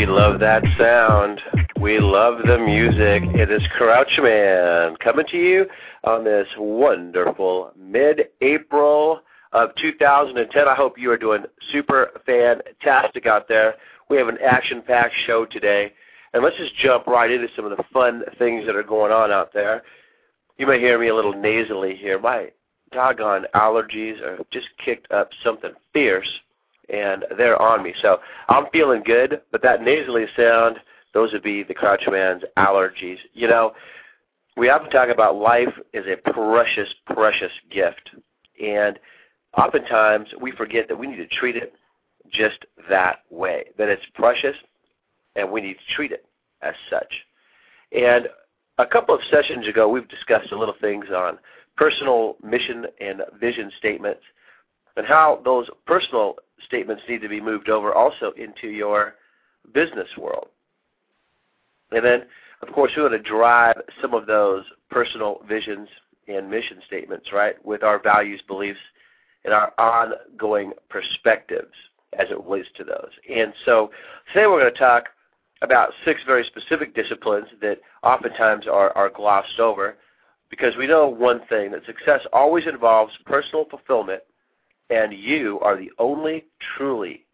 We love that sound. We love the music. It is Crouchman coming to you on this wonderful mid-April of 2010. I hope you are doing super fantastic out there. We have an action-packed show today, and let's just jump right into some of the fun things that are going on out there. You may hear me a little nasally here. My doggone allergies are just kicked up something fierce and they're on me. So I'm feeling good, but that nasally sound, those would be the Crouch Man's allergies. You know, we often talk about life is a precious, precious gift. And oftentimes we forget that we need to treat it just that way, that it's precious and we need to treat it as such. And a couple of sessions ago, we've discussed a little things on personal mission and vision statements and how those personal statements need to be moved over also into your business world. And then, of course, we want to drive some of those personal visions and mission statements, right, with our values, beliefs, and our ongoing perspectives as it relates to those. And so today we're going to talk about six very specific disciplines that oftentimes are, are glossed over because we know one thing, that success always involves personal fulfillment and you are the only truly,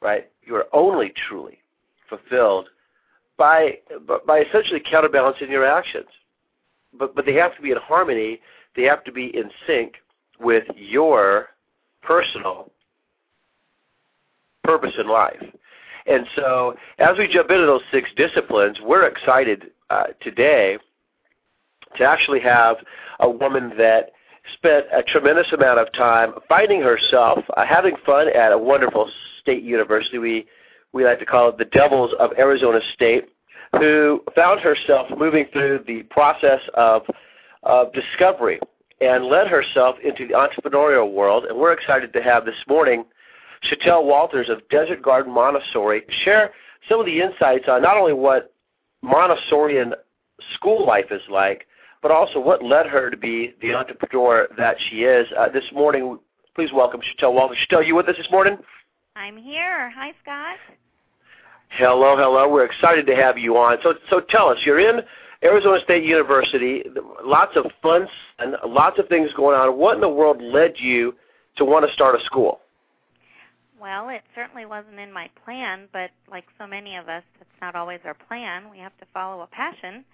right? You are only truly fulfilled by by essentially counterbalancing your actions. But but they have to be in harmony. They have to be in sync with your personal purpose in life. And so, as we jump into those six disciplines, we're excited uh, today to actually have a woman that spent a tremendous amount of time finding herself, uh, having fun at a wonderful state university. We we like to call it the Devils of Arizona State, who found herself moving through the process of of discovery and led herself into the entrepreneurial world. And we're excited to have this morning Shetal Walters of Desert Garden Montessori share some of the insights on not only what Montessorian school life is like, but also what led her to be the entrepreneur that she is. Uh, this morning, please welcome Shetal Walters. Shetal, you with us this morning? I'm here. Hi, Scott. Hello, hello. We're excited to have you on. So, so tell us, you're in Arizona State University. Lots of fun and lots of things going on. What in the world led you to want to start a school? Well, it certainly wasn't in my plan, but like so many of us, it's not always our plan. We have to follow a passion.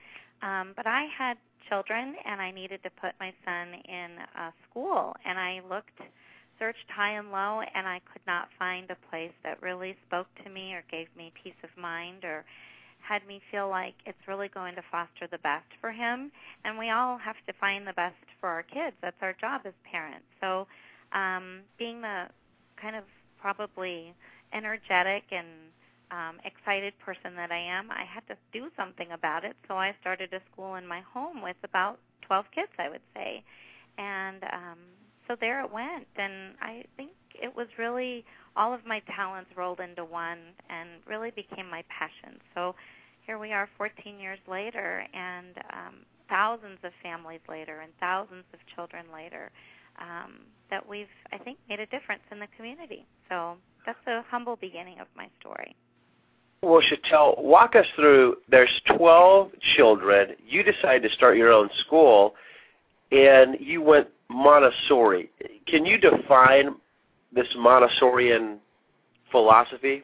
Um, but I had children, and I needed to put my son in a school. And I looked, searched high and low, and I could not find a place that really spoke to me or gave me peace of mind or had me feel like it's really going to foster the best for him. And we all have to find the best for our kids. That's our job as parents. So, um, being the kind of probably energetic and um, excited person that I am, I had to do something about it. So I started a school in my home with about 12 kids, I would say. And um, so there it went. And I think it was really all of my talents rolled into one and really became my passion. So here we are 14 years later and um, thousands of families later and thousands of children later um, that we've, I think, made a difference in the community. So that's a humble beginning of my story. Well, Shetal, walk us through. There's 12 children. You decided to start your own school, and you went Montessori. Can you define this Montessorian philosophy?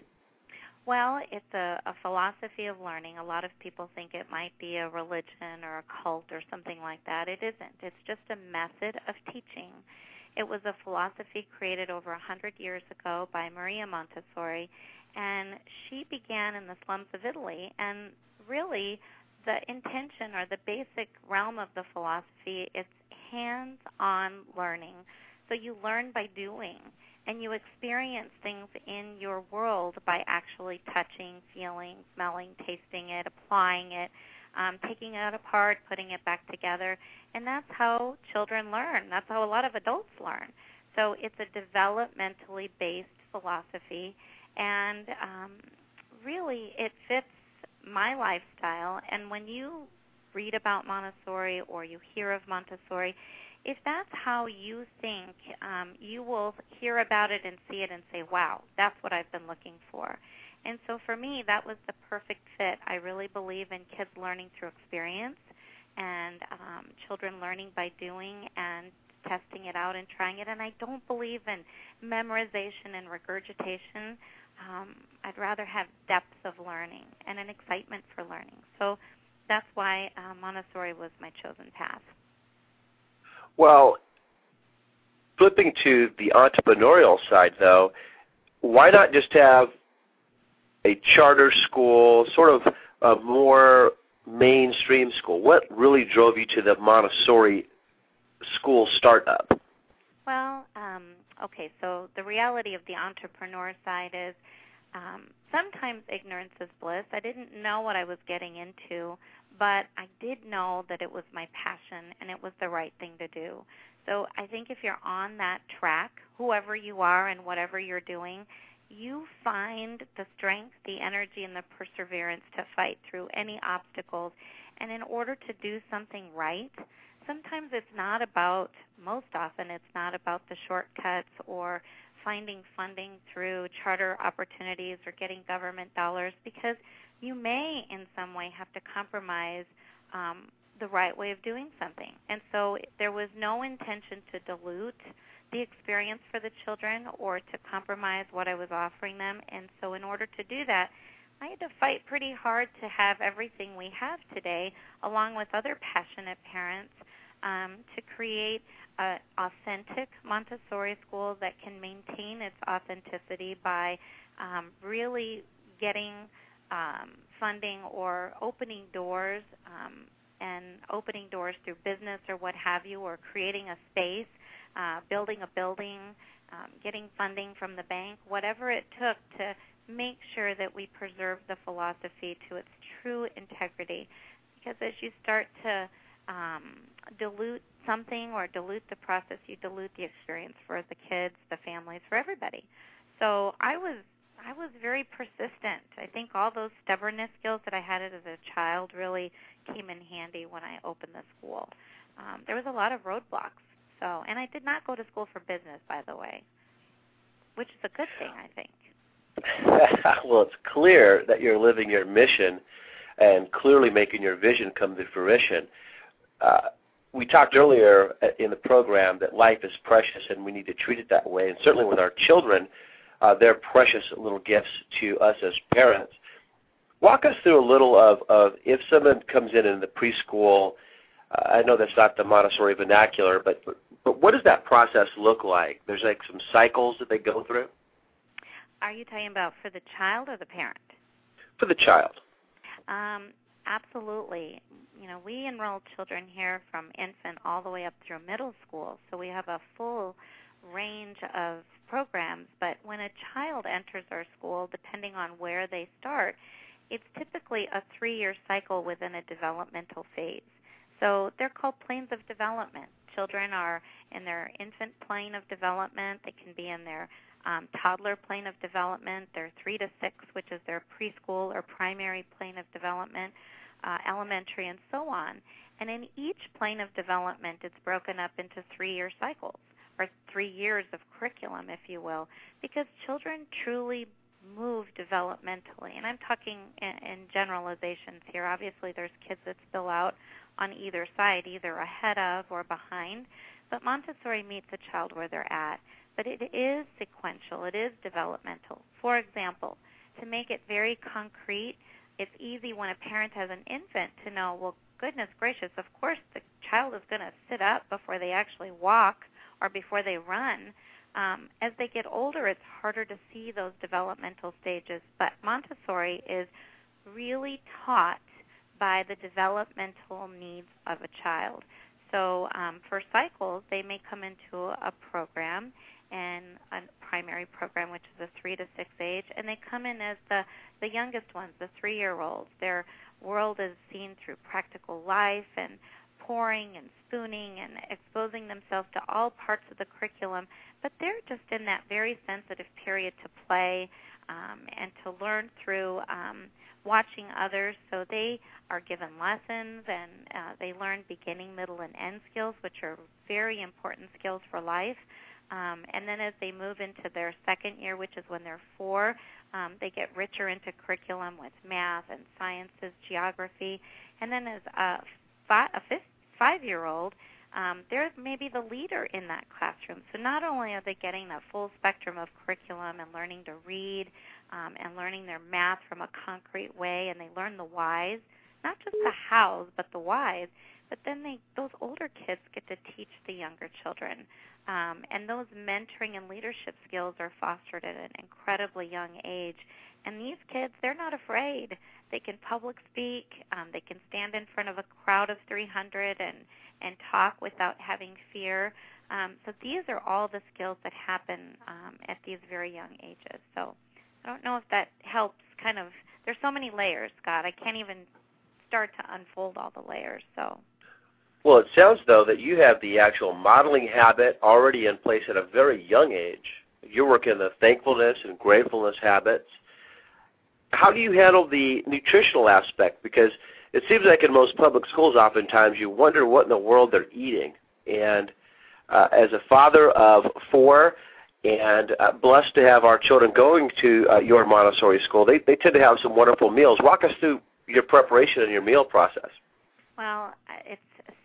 Well, it's a, a philosophy of learning. A lot of people think it might be a religion or a cult or something like that. It isn't. It's just a method of teaching. It was a philosophy created over a hundred years ago by Maria Montessori, and she began in the slums of Italy. And really, the intention or the basic realm of the philosophy is hands-on learning. So you learn by doing, and you experience things in your world by actually touching, feeling, smelling, tasting it, applying it, um, taking it apart, putting it back together, and that's how children learn. That's how a lot of adults learn. So it's a developmentally based philosophy and um, really it fits my lifestyle. And when you read about Montessori or you hear of Montessori, if that's how you think, um, you will hear about it and see it and say, "Wow, that's what I've been looking for." And so for me, that was the perfect fit. I really believe in kids learning through experience and um, children learning by doing and testing it out and trying it. And I don't believe in memorization and regurgitation. Um, I'd rather have depth of learning and an excitement for learning. So that's why uh, Montessori was my chosen path. Well, flipping to the entrepreneurial side, though, why not just have a charter school, sort of a more mainstream school? What really drove you to the Montessori school startup? Well, um, okay, so the reality of the entrepreneur side is um, sometimes ignorance is bliss. I didn't know what I was getting into, but I did know that it was my passion and it was the right thing to do. So I think if you're on that track, whoever you are and whatever you're doing, you find the strength, the energy, and the perseverance to fight through any obstacles. And in order to do something right, sometimes it's not about, most often, it's not about the shortcuts or finding funding through charter opportunities or getting government dollars because you may, in some way, have to compromise um, the right way of doing something. And so there was no intention to dilute the experience for the children or to compromise what I was offering them. And so, in order to do that, I had to fight pretty hard to have everything we have today, along with other passionate parents, um, to create an authentic Montessori school that can maintain its authenticity by um, really getting um, funding or opening doors um, and opening doors through business or what have you, or creating a space uh, building a building, um, getting funding from the bank, whatever it took to make sure that we preserve the philosophy to its true integrity. Because as you start to um, dilute something or dilute the process, you dilute the experience for the kids, the families, for everybody. So I was I was very persistent. I think all those stubbornness skills that I had as a child really came in handy when I opened the school. Um, there was a lot of roadblocks so, and I did not go to school for business, by the way, which is a good thing, I think. well, it's clear that you're living your mission and clearly making your vision come to fruition. Uh, we talked earlier in the program that life is precious and we need to treat it that way. And certainly with our children, uh, they're precious little gifts to us as parents. Walk us through a little of, of if someone comes in in the preschool. Uh, I know that's not the Montessori vernacular, but but what does that process look like? There's like some cycles that they go through. Are you talking about for the child or the parent? For the child. Um, absolutely. You know, we enroll children here from infant all the way up through middle school, so we have a full range of programs. But when a child enters our school, depending on where they start, it's typically a three year cycle within a developmental phase. So they're called planes of development. Children are in their infant plane of development. They can be in their um, toddler plane of development, their three to six, which is their preschool or primary plane of development, uh, elementary, and so on. And in each plane of development, it's broken up into three year cycles or three years of curriculum, if you will, because children truly move developmentally. And I'm talking in, generalizations here. Obviously, there's kids that spill out on either side, either ahead of or behind. But Montessori meets a child where they're at. But it is sequential, it is developmental. For example, to make it very concrete, it's easy when a parent has an infant to know, well, goodness gracious, of course the child is going to sit up before they actually walk or before they run. Um, as they get older, it's harder to see those developmental stages. But Montessori is really taught by the developmental needs of a child. So um, for cycles, they may come into a program and a primary program, which is a three to six age, and they come in as the the youngest ones, the three-year-olds. Their world is seen through practical life and pouring and spooning and exposing themselves to all parts of the curriculum, but they're just in that very sensitive period to play um, and to learn through um, watching others. So they are given lessons and uh, they learn beginning, middle, and end skills, which are very important skills for life. Um, and then as they move into their second year, which is when they're four, um, they get richer into curriculum with math and sciences, geography. And then as a, fi- a fifth, five-year-old, um, they're maybe the leader in that classroom. So not only are they getting that full spectrum of curriculum and learning to read um, and learning their math from a concrete way, and they learn the whys, not just the hows, but the whys. But then they, those older kids get to teach the younger children. Um, and those mentoring and leadership skills are fostered at an incredibly young age. And these kids, they're not afraid. They can public speak. Um, they can stand in front of a crowd of 300 and and talk without having fear. Um, so these are all the skills that happen um, at these very young ages. So I don't know if that helps. Kind of, there's so many layers, Scott. I can't even start to unfold all the layers. So. Well, it sounds though that you have the actual modeling habit already in place at a very young age. You're working the thankfulness and gratefulness habits. How do you handle the nutritional aspect? Because it seems like in most public schools, oftentimes you wonder what in the world they're eating. And uh, as a father of four, and uh, blessed to have our children going to uh, your Montessori school, they they tend to have some wonderful meals. Walk us through your preparation and your meal process. Well, it's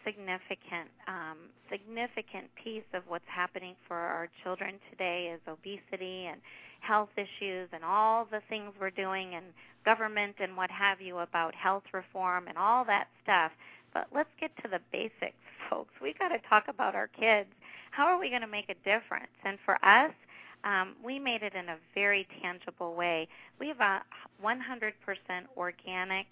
significant um, significant piece of what's happening for our children today is obesity and health issues and all the things we're doing and government and what have you about health reform and all that stuff. But let's get to the basics, folks. We got to talk about our kids. How are we going to make a difference? And for us, um, we made it in a very tangible way. We have a 100% organic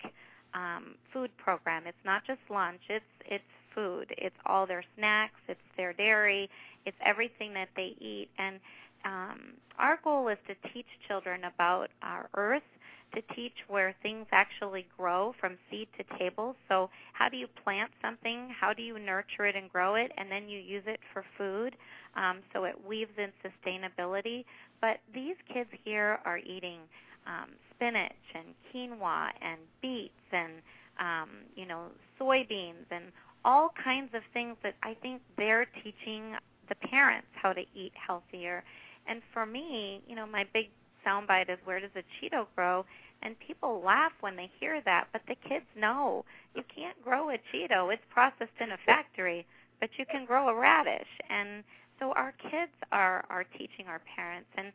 um, food program. It's not just lunch; it's it's food. It's all their snacks, it's their dairy, it's everything that they eat. And um, our goal is to teach children about our earth, to teach where things actually grow from seed to table. So, how do you plant something? How do you nurture it and grow it? And then you use it for food. Um, so, it weaves in sustainability. But these kids here are eating um, spinach and quinoa and beets and um, you know soybeans and all kinds of things that I think they're teaching the parents how to eat healthier. And for me, you know, my big soundbite is where does a Cheeto grow? And people laugh when they hear that, but the kids know you can't grow a Cheeto. It's processed in a factory, but you can grow a radish. And so our kids are are teaching our parents and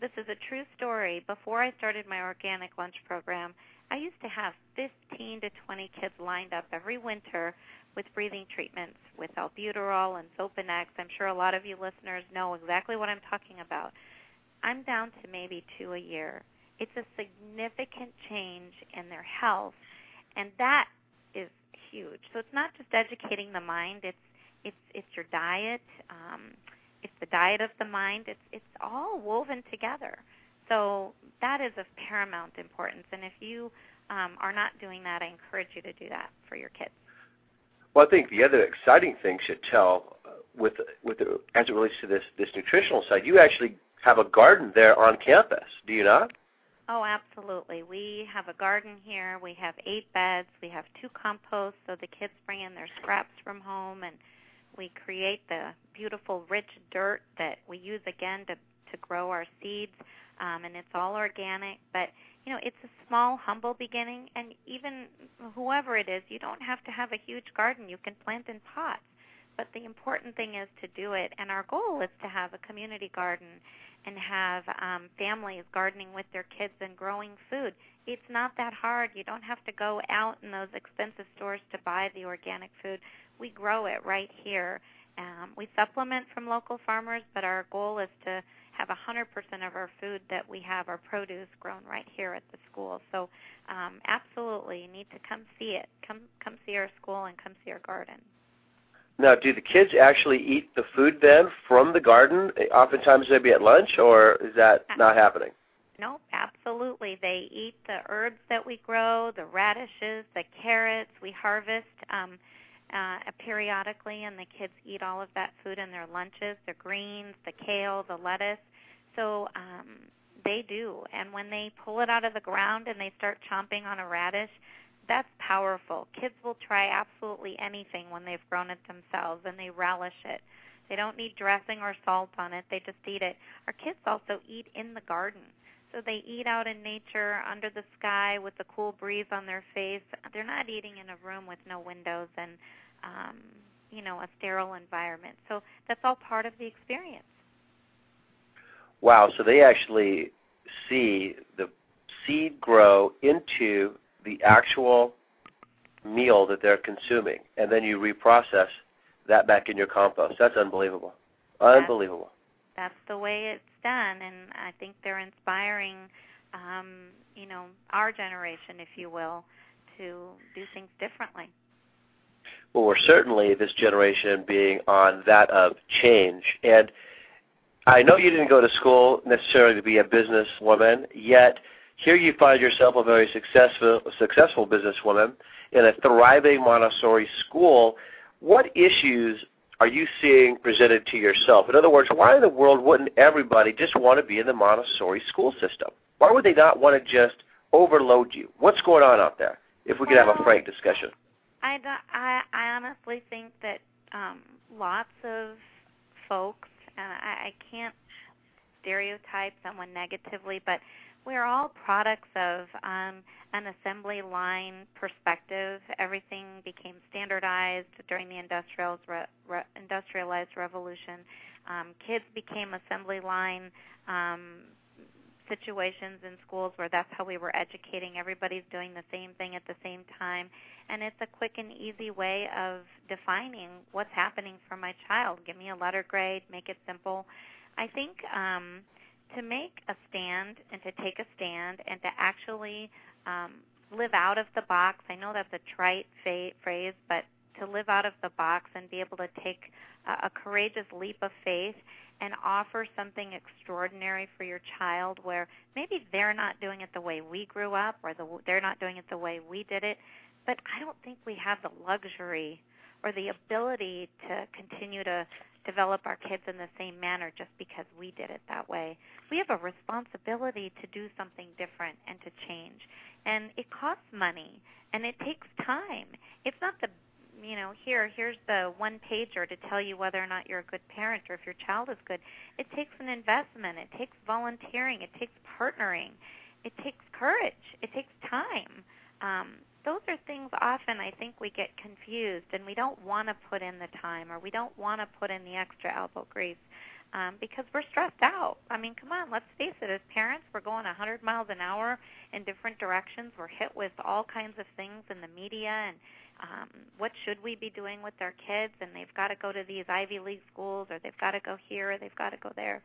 this is a true story. Before I started my organic lunch program, I used to have 15 to 20 kids lined up every winter with breathing treatments with albuterol and Xopenex. I'm sure a lot of you listeners know exactly what I'm talking about. I'm down to maybe two a year. It's a significant change in their health, and that is huge. So it's not just educating the mind; it's it's it's your diet, um, it's the diet of the mind. It's it's all woven together. So that is of paramount importance. And if you um, are not doing that, I encourage you to do that for your kids. Well, I think the other exciting thing should tell uh, with with the, as it relates to this this nutritional side, you actually have a garden there on campus, do you not? Oh, absolutely. We have a garden here. We have eight beds. We have two composts, so the kids bring in their scraps from home, and we create the beautiful, rich dirt that we use again to to grow our seeds. Um, and it's all organic, but you know, it's a small, humble beginning, and even whoever it is, you don't have to have a huge garden. You can plant in pots. But the important thing is to do it, and our goal is to have a community garden and have um, families gardening with their kids and growing food. It's not that hard. You don't have to go out in those expensive stores to buy the organic food. We grow it right here. Um, we supplement from local farmers, but our goal is to have 100% of our food that we have, our produce, grown right here at the school. So, um, absolutely, you need to come see it. Come, come see our school and come see our garden. Now, do the kids actually eat the food then from the garden? Oftentimes, maybe at lunch, or is that not happening? No, absolutely. They eat the herbs that we grow, the radishes, the carrots. We harvest. Um, uh, periodically, and the kids eat all of that food in their lunches the greens, the kale, the lettuce. So um, they do. And when they pull it out of the ground and they start chomping on a radish, that's powerful. Kids will try absolutely anything when they've grown it themselves and they relish it. They don't need dressing or salt on it. They just eat it. Our kids also eat in the garden. So they eat out in nature under the sky with the cool breeze on their face. They're not eating in a room with no windows and um, you know, a sterile environment. So that's all part of the experience. Wow, so they actually see the seed grow into the actual meal that they're consuming and then you reprocess that back in your compost. That's unbelievable. Unbelievable. That's, that's the way it's done, and I think they're inspiring, um, you know, our generation, if you will, to do things differently. Well, we're certainly this generation being on that of change, and I know you didn't go to school necessarily to be a businesswoman, yet here you find yourself a very successful successful businesswoman in a thriving Montessori school what issues are you seeing presented to yourself? In other words, why in the world wouldn't everybody just want to be in the Montessori school system? Why would they not want to just overload you? What's going on out there? If we could have a frank discussion. I, I, I honestly think that um, lots of folks, and I, I can't stereotype someone negatively, but we're all products of um, an assembly line perspective. Everything became standardized during the industrial re, re, industrialized revolution. Um, kids became assembly line um, situations in schools where that's how we were educating. Everybody's doing the same thing at the same time, and it's a quick and easy way of defining what's happening for my child. Give me a letter grade, make it simple. I think um, to make a stand and to take a stand and to actually um, live out of the box. I know that's a trite fa- phrase, but to live out of the box and be able to take a, a courageous leap of faith and offer something extraordinary for your child where maybe they're not doing it the way we grew up or the, they're not doing it the way we did it, but I don't think we have the luxury or the ability to continue to develop our kids in the same manner just because we did it that way. We have a responsibility to do something different and to change. And it costs money and it takes time. It's not the you know, here, here's the one pager to tell you whether or not you're a good parent or if your child is good. It takes an investment. It takes volunteering. It takes partnering. It takes courage. It takes time. Um, those are things often I think we get confused and we don't want to put in the time or we don't want to put in the extra elbow grease um, because we're stressed out. I mean, come on, let's face it. As parents, we're going 100 miles an hour in different directions. We're hit with all kinds of things in the media and um, what should we be doing with our kids? And they've got to go to these Ivy League schools, or they've got to go here, or they've got to go there.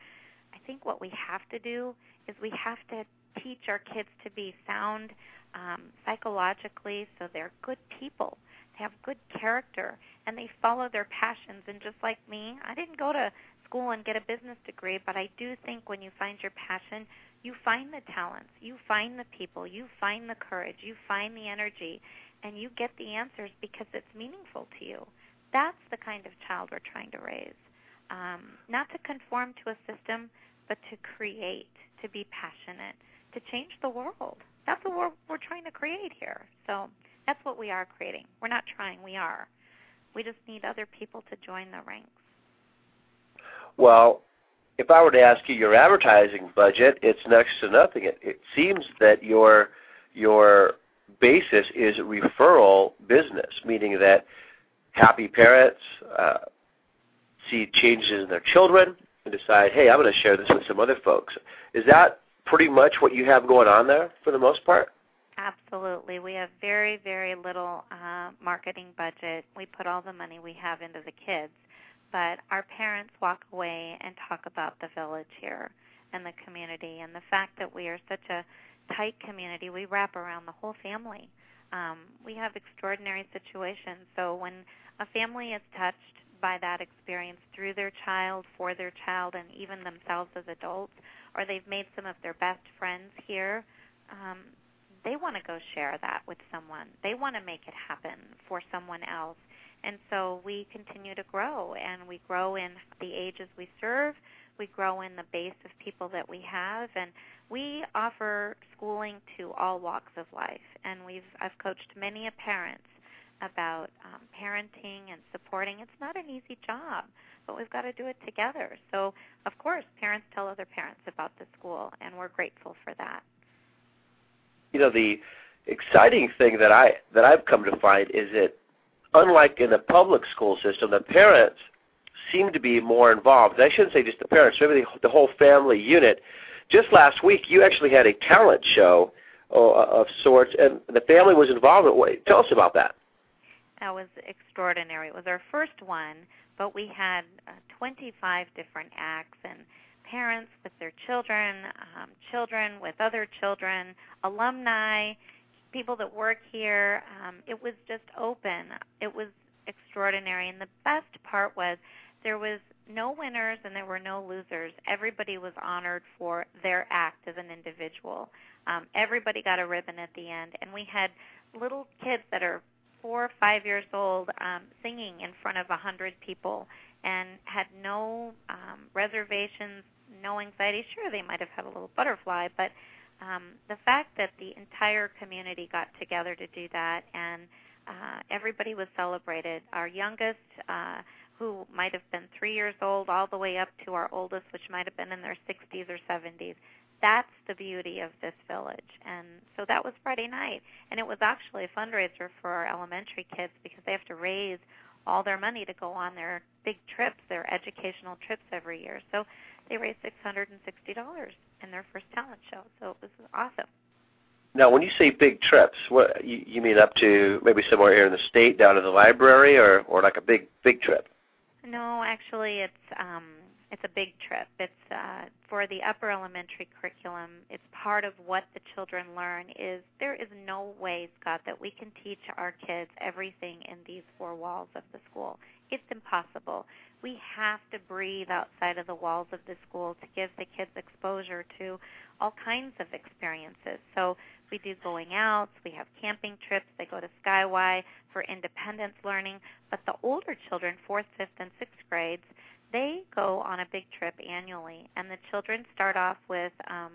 I think what we have to do is we have to teach our kids to be sound um, psychologically, so they're good people. They have good character, and they follow their passions. And just like me, I didn't go to school and get a business degree, but I do think when you find your passion, you find the talents, you find the people, you find the courage, you find the energy, and you get the answers because it's meaningful to you. That's the kind of child we're trying to raise. Um, not to conform to a system, but to create, to be passionate, to change the world. That's what we're, we're trying to create here. So that's what we are creating. We're not trying, we are. We just need other people to join the ranks. Well, if I were to ask you your advertising budget, it's next to nothing. It, it seems that your your basis is referral business, meaning that happy parents uh, see changes in their children and decide, hey, I'm going to share this with some other folks. Is that pretty much what you have going on there for the most part? Absolutely. We have very, very little uh, marketing budget. We put all the money we have into the kids, but our parents walk away and talk about the village here and the community and the fact that we are such a tight community. We wrap around the whole family. Um, we have extraordinary situations. So when a family is touched by that experience through their child, for their child, and even themselves as adults, or they've made some of their best friends here, um, they want to go share that with someone. They want to make it happen for someone else. And so we continue to grow, and we grow in the ages we serve. We grow in the base of people that we have, and we offer schooling to all walks of life. And we've I've coached many a parents about um, parenting and supporting. It's not an easy job, but we've got to do it together. So, of course, parents tell other parents about the school, and we're grateful for that. You know, the exciting thing that I that I've come to find is that unlike in the public school system, the parents seem to be more involved. I shouldn't say just the parents, maybe the, the whole family unit. Just last week, you actually had a talent show uh, of sorts, and the family was involved. Tell us about that. That was extraordinary. It was our first one, but we had uh, 25 different acts and parents with their children, um, children with other children, alumni, people that work here. Um, it was just open. It was extraordinary, and the best part was there was no winners and there were no losers. Everybody was honored for their act as an individual. Um, everybody got a ribbon at the end, and we had little kids that are four or five years old um, singing in front of a hundred people and had no um, reservations, no anxiety. Sure, they might have had a little butterfly, but um, the fact that the entire community got together to do that and uh, everybody was celebrated. Our youngest, uh, who might have been three years old, all the way up to our oldest, which might have been in their 60s or 70s. That's the beauty of this village. And so that was Friday night. And it was actually a fundraiser for our elementary kids because they have to raise all their money to go on their big trips, their educational trips every year. So they raised $660 in their first talent show. So it was awesome. Now, when you say big trips, what you, you mean up to maybe somewhere here in the state, down to the library, or or like a big big trip? No, actually, it's um, it's a big trip. It's uh, for the upper elementary curriculum. It's part of what the children learn. Is there is no way, Scott, that we can teach our kids everything in these four walls of the school. It's impossible. We have to breathe outside of the walls of the school to give the kids exposure to all kinds of experiences. So we do going outs, we have camping trips, they go to Skyway for independence learning, but the older children, 4th, 5th, and 6th grades, they go on a big trip annually, and the children start off with um,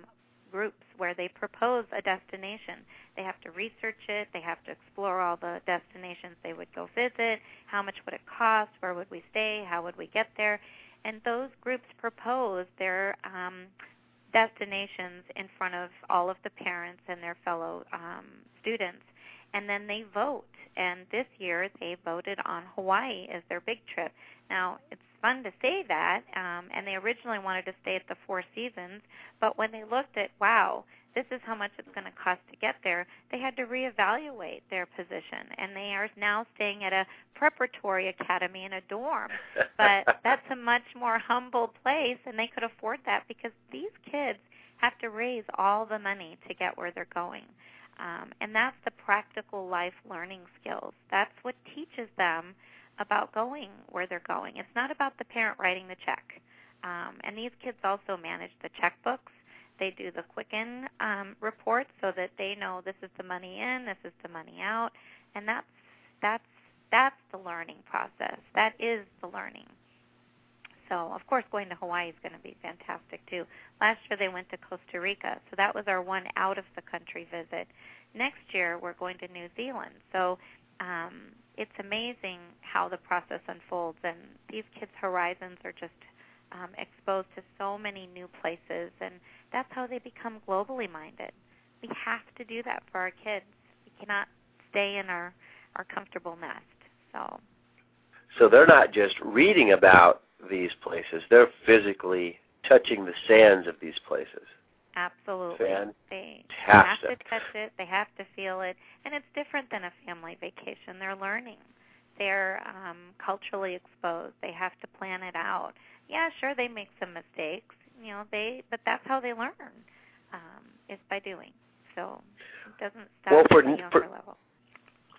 groups where they propose a destination. They have to research it, they have to explore all the destinations they would go visit, how much would it cost, where would we stay, how would we get there. And those groups propose their um, destinations in front of all of the parents and their fellow um, students, and then they vote. And this year they voted on Hawaii as their big trip. Now it's fun to say that, um, and they originally wanted to stay at the Four Seasons, but when they looked at wow, this is how much it's going to cost to get there, they had to reevaluate their position, and they are now staying at a preparatory academy in a dorm. But that's a much more humble place, and they could afford that because these kids have to raise all the money to get where they're going. Um, and that's the practical life learning skills. That's what teaches them about going where they're going. It's not about the parent writing the check. Um, and these kids also manage the checkbooks they do the Quicken um, report so that they know this is the money in, this is the money out, and that's that's that's the learning process. That is the learning. So, of course, going to Hawaii is going to be fantastic too. Last year they went to Costa Rica, so that was our one out of the country visit. Next year we're going to New Zealand. So, um, it's amazing how the process unfolds, and these kids' horizons are just um, exposed to so many new places, and that's how they become globally minded. We have to do that for our kids. We cannot stay in our our comfortable nest. So. So they're not just reading about these places; they're physically touching the sands of these places. Absolutely. Fantastic. They have to touch it. They have to feel it, and it's different than a family vacation. They're learning. They're um, culturally exposed. They have to plan it out yeah, sure, they make some mistakes, you know, they, but that's how they learn, um, is by doing. So it doesn't stop well, for, at the younger for, level.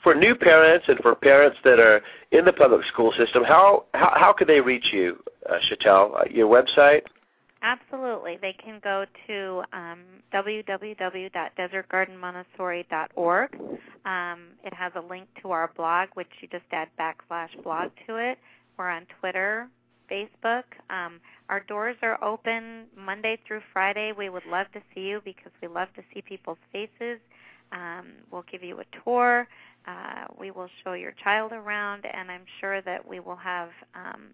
For new parents and for parents that are in the public school system, how how, how can they reach you, uh, Shetal? Uh, your website? Absolutely. They can go to um, www.desertgardenmontessori.org. Um, it has a link to our blog, which you just add backslash blog to it. We're on Twitter, Facebook. Um, our doors are open Monday through Friday. We would love to see you because we love to see people's faces. Um, we'll give you a tour. Uh, we will show your child around, and I'm sure that we will have um,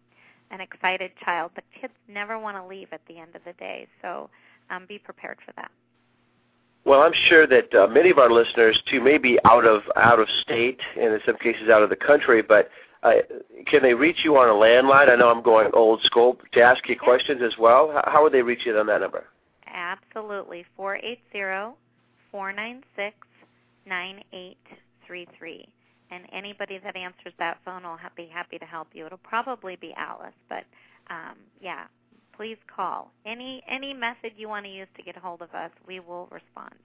an excited child. The kids never want to leave at the end of the day, so um, be prepared for that. Well, I'm sure that uh, many of our listeners too may be out of out of state and in some cases out of the country, but uh, can they reach you on a landline? I know I'm going old school to ask you questions as well. How would they reach you on that number? Absolutely, four eight zero four nine six nine eight three three. And anybody that answers that phone will be happy to help you. It'll probably be Alice, but um, yeah, please call. Any any method you want to use to get a hold of us, we will respond.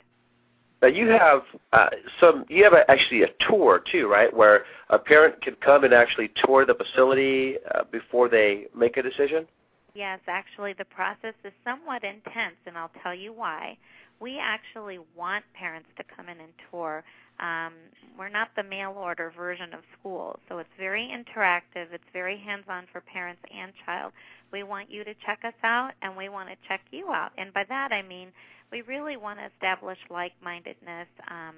Now you have uh, some. You have a, actually a tour too, right? Where a parent can come and actually tour the facility uh, before they make a decision. Yes, actually, the process is somewhat intense, and I'll tell you why. We actually want parents to come in and tour. Um, we're not the mail order version of school, so it's very interactive. It's very hands on for parents and child. We want you to check us out, and we want to check you out. And by that, I mean we really want to establish like mindedness. Um,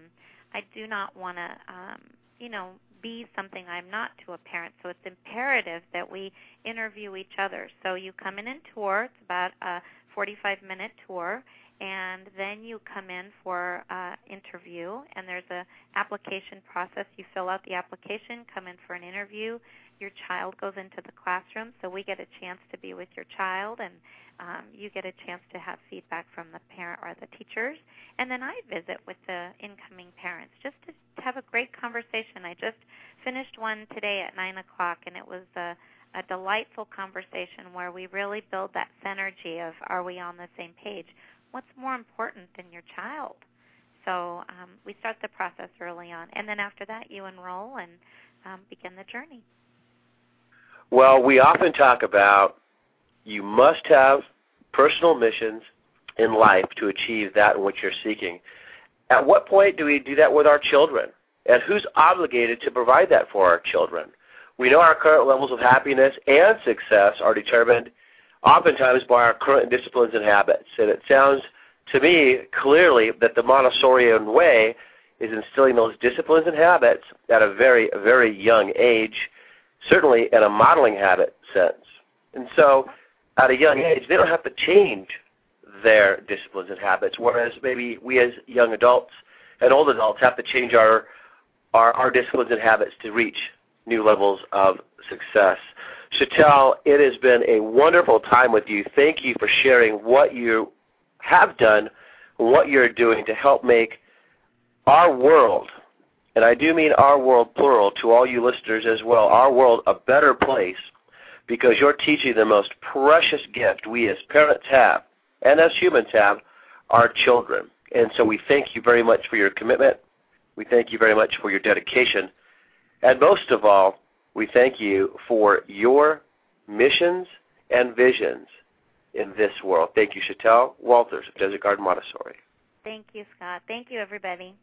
I do not want to, um, you know, be something I'm not to a parent. So it's imperative that we interview each other. So you come in and tour. It's about a 45 minute tour and then you come in for uh, interview and there's a application process. You fill out the application come in for an interview. Your child goes into the classroom so we get a chance to be with your child and um, you get a chance to have feedback from the parent or the teachers. And then i visit with the incoming parents just to have a great conversation. I just finished one today at nine o'clock and it was a a delightful conversation where we really build that synergy of are we on the same page what's more important than your child? So um, we start the process early on, and then after that, you enroll and um, begin the journey. Well, we often talk about you must have personal missions in life to achieve that which you're seeking. At what point do we do that with our children? And who's obligated to provide that for our children? We know our current levels of happiness and success are determined oftentimes by our current disciplines and habits. And it sounds to me clearly that the Montessorian way is instilling those disciplines and habits at a very, very young age, certainly in a modeling habit sense. And so at a young age, they don't have to change their disciplines and habits, whereas maybe we as young adults and old adults have to change our, our, our disciplines and habits to reach new levels of success. Shetal, it has been a wonderful time with you. Thank you for sharing what you have done, what you're doing to help make our world, and I do mean our world plural to all you listeners as well, our world a better place because you're teaching the most precious gift we as parents have and as humans have, our children. And so we thank you very much for your commitment. We thank you very much for your dedication. And most of all, we thank you for your missions and visions in this world. Thank you, Shetal Walters of Desert Garden Montessori. Thank you, Scott. Thank you, everybody.